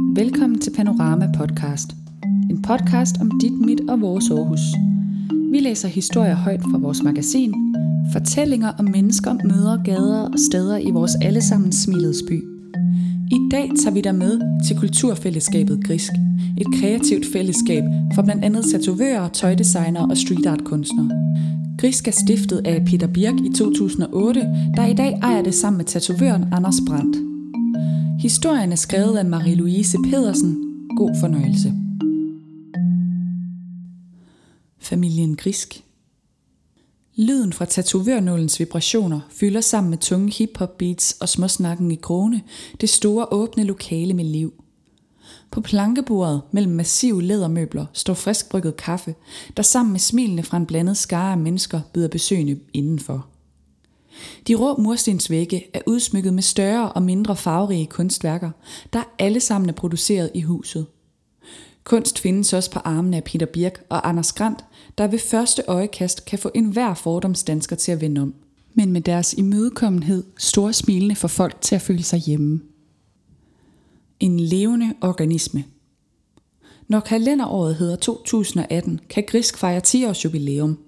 Velkommen til Panorama Podcast. En podcast om dit, mit og vores Aarhus. Vi læser historier højt fra vores magasin, fortællinger om mennesker, møder, gader og steder i vores allesammen smilets by. I dag tager vi dig med til Kulturfællesskabet Grisk. Et kreativt fællesskab for blandt andet tatovører, tøjdesignere og street art kunstnere. Grisk er stiftet af Peter Birk i 2008, der i dag ejer det sammen med tatovøren Anders Brandt. Historien er skrevet af Marie-Louise Pedersen. God fornøjelse. Familien Grisk Lyden fra tatovørnålens vibrationer fylder sammen med tunge hiphop beats og småsnakken i krone det store åbne lokale med liv. På plankebordet mellem massive lædermøbler står friskbrygget kaffe, der sammen med smilene fra en blandet skare af mennesker byder besøgende indenfor. De rå murstensvægge er udsmykket med større og mindre farverige kunstværker, der alle sammen er produceret i huset. Kunst findes også på armene af Peter Birk og Anders Grant, der ved første øjekast kan få enhver fordomsdansker til at vende om. Men med deres imødekommenhed store smilende for folk til at føle sig hjemme. En levende organisme. Når kalenderåret hedder 2018, kan Grisk fejre 10 års jubilæum.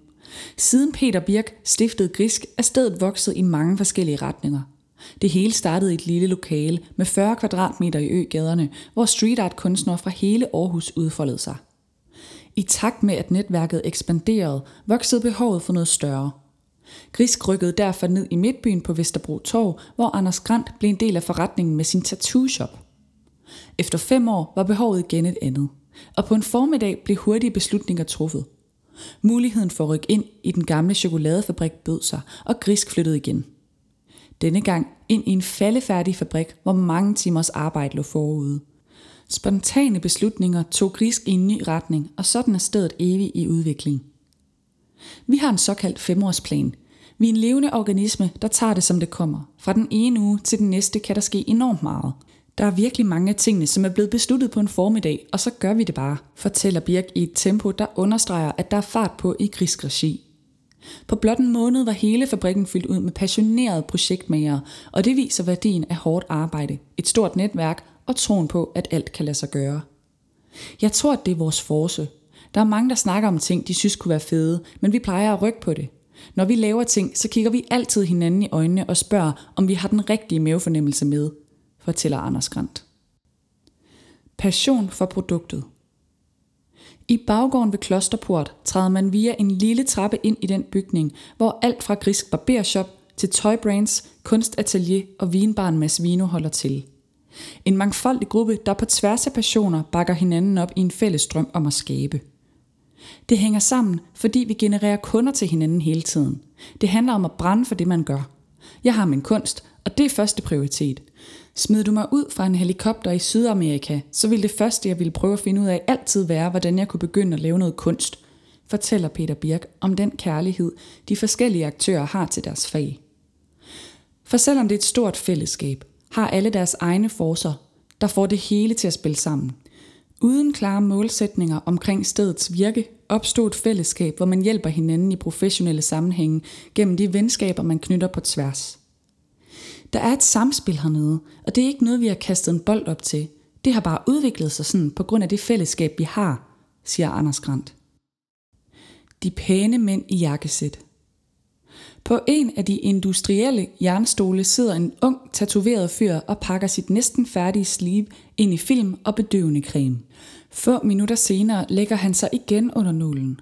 Siden Peter Birk stiftede Grisk, er stedet vokset i mange forskellige retninger. Det hele startede i et lille lokale med 40 kvadratmeter i øgaderne, hvor street art kunstnere fra hele Aarhus udfoldede sig. I takt med at netværket ekspanderede, voksede behovet for noget større. Grisk rykkede derfor ned i midtbyen på Vesterbro Torv, hvor Anders Grant blev en del af forretningen med sin tattoo shop. Efter fem år var behovet igen et andet, og på en formiddag blev hurtige beslutninger truffet – Muligheden for at rykke ind i den gamle chokoladefabrik bød sig, og Grisk flyttede igen. Denne gang ind i en faldefærdig fabrik, hvor mange timers arbejde lå forude. Spontane beslutninger tog Grisk i en ny retning, og sådan er stedet evigt i udvikling. Vi har en såkaldt femårsplan. Vi er en levende organisme, der tager det som det kommer. Fra den ene uge til den næste kan der ske enormt meget – der er virkelig mange af tingene, som er blevet besluttet på en formiddag, og så gør vi det bare, fortæller Birk i et tempo, der understreger, at der er fart på i krigsregi. På blot en måned var hele fabrikken fyldt ud med passionerede projektmagere, og det viser værdien af hårdt arbejde, et stort netværk og troen på, at alt kan lade sig gøre. Jeg tror, at det er vores force. Der er mange, der snakker om ting, de synes kunne være fede, men vi plejer at rykke på det. Når vi laver ting, så kigger vi altid hinanden i øjnene og spørger, om vi har den rigtige mavefornemmelse med – fortæller Anders Grant. Passion for produktet. I baggården ved Klosterport træder man via en lille trappe ind i den bygning, hvor alt fra Grisk Barbershop til Toybrands, kunstatelier og vinbaren Mads Vino holder til. En mangfoldig gruppe, der på tværs af passioner bakker hinanden op i en fælles drøm om at skabe. Det hænger sammen, fordi vi genererer kunder til hinanden hele tiden. Det handler om at brænde for det, man gør. Jeg har min kunst, og det er første prioritet. Smed du mig ud fra en helikopter i Sydamerika, så ville det første, jeg ville prøve at finde ud af, altid være, hvordan jeg kunne begynde at lave noget kunst, fortæller Peter Birk om den kærlighed, de forskellige aktører har til deres fag. For selvom det er et stort fællesskab, har alle deres egne forser, der får det hele til at spille sammen. Uden klare målsætninger omkring stedets virke, opstod et fællesskab, hvor man hjælper hinanden i professionelle sammenhænge gennem de venskaber, man knytter på tværs. Der er et samspil hernede, og det er ikke noget, vi har kastet en bold op til. Det har bare udviklet sig sådan på grund af det fællesskab, vi har, siger Anders Grant. De pæne mænd i jakkesæt. På en af de industrielle jernstole sidder en ung, tatoveret fyr og pakker sit næsten færdige sleeve ind i film og bedøvende creme. Få minutter senere lægger han sig igen under nålen.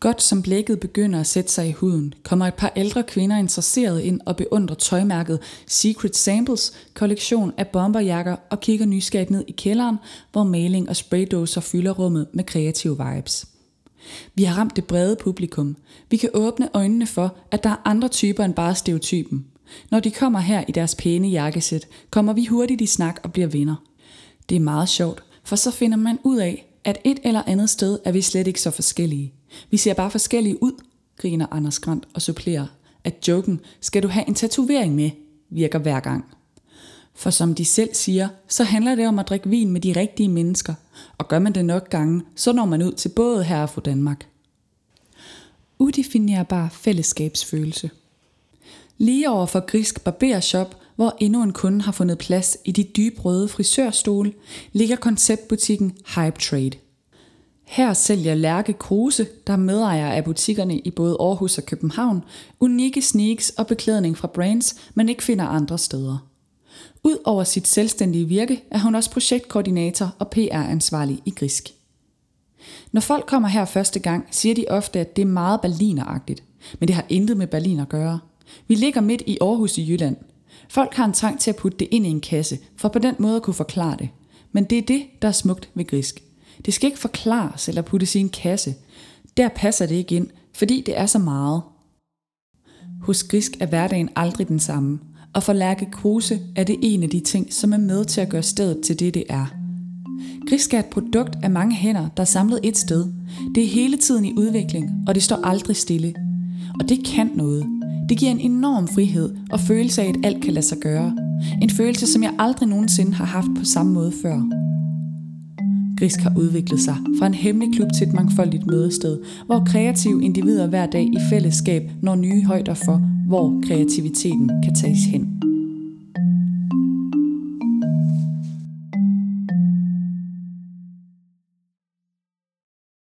Godt som blækket begynder at sætte sig i huden, kommer et par ældre kvinder interesseret ind og beundrer tøjmærket Secret Samples kollektion af bomberjakker og kigger nysgerrigt ned i kælderen, hvor maling og spraydåser fylder rummet med kreative vibes. Vi har ramt det brede publikum. Vi kan åbne øjnene for, at der er andre typer end bare stereotypen. Når de kommer her i deres pæne jakkesæt, kommer vi hurtigt i snak og bliver venner. Det er meget sjovt, for så finder man ud af, at et eller andet sted er vi slet ikke så forskellige. Vi ser bare forskellige ud, griner Anders Grant og supplerer, at joken, skal du have en tatovering med, virker hver gang. For som de selv siger, så handler det om at drikke vin med de rigtige mennesker, og gør man det nok gange, så når man ud til både her og Danmark. Udefinerbar fællesskabsfølelse. Lige over for Grisk Barbershop, hvor endnu en kunde har fundet plads i de dybrøde frisørstole, ligger konceptbutikken Hype Trade. Her sælger Lærke Kruse, der medejer af butikkerne i både Aarhus og København, unikke sneaks og beklædning fra brands, man ikke finder andre steder. Udover sit selvstændige virke er hun også projektkoordinator og PR-ansvarlig i Grisk. Når folk kommer her første gang, siger de ofte, at det er meget berlineragtigt. Men det har intet med Berlin at gøre. Vi ligger midt i Aarhus i Jylland. Folk har en trang til at putte det ind i en kasse, for på den måde at kunne forklare det. Men det er det, der er smukt ved grisk. Det skal ikke forklares eller puttes i en kasse. Der passer det ikke ind, fordi det er så meget. Hos Grisk er hverdagen aldrig den samme, og for Lærke Kruse er det en af de ting, som er med til at gøre stedet til det, det er. Grisk er et produkt af mange hænder, der er samlet et sted. Det er hele tiden i udvikling, og det står aldrig stille. Og det kan noget. Det giver en enorm frihed og følelse af, at alt kan lade sig gøre. En følelse, som jeg aldrig nogensinde har haft på samme måde før. Grisk har udviklet sig fra en hemmelig klub til et mangfoldigt mødested, hvor kreative individer hver dag i fællesskab når nye højder for, hvor kreativiteten kan tages hen.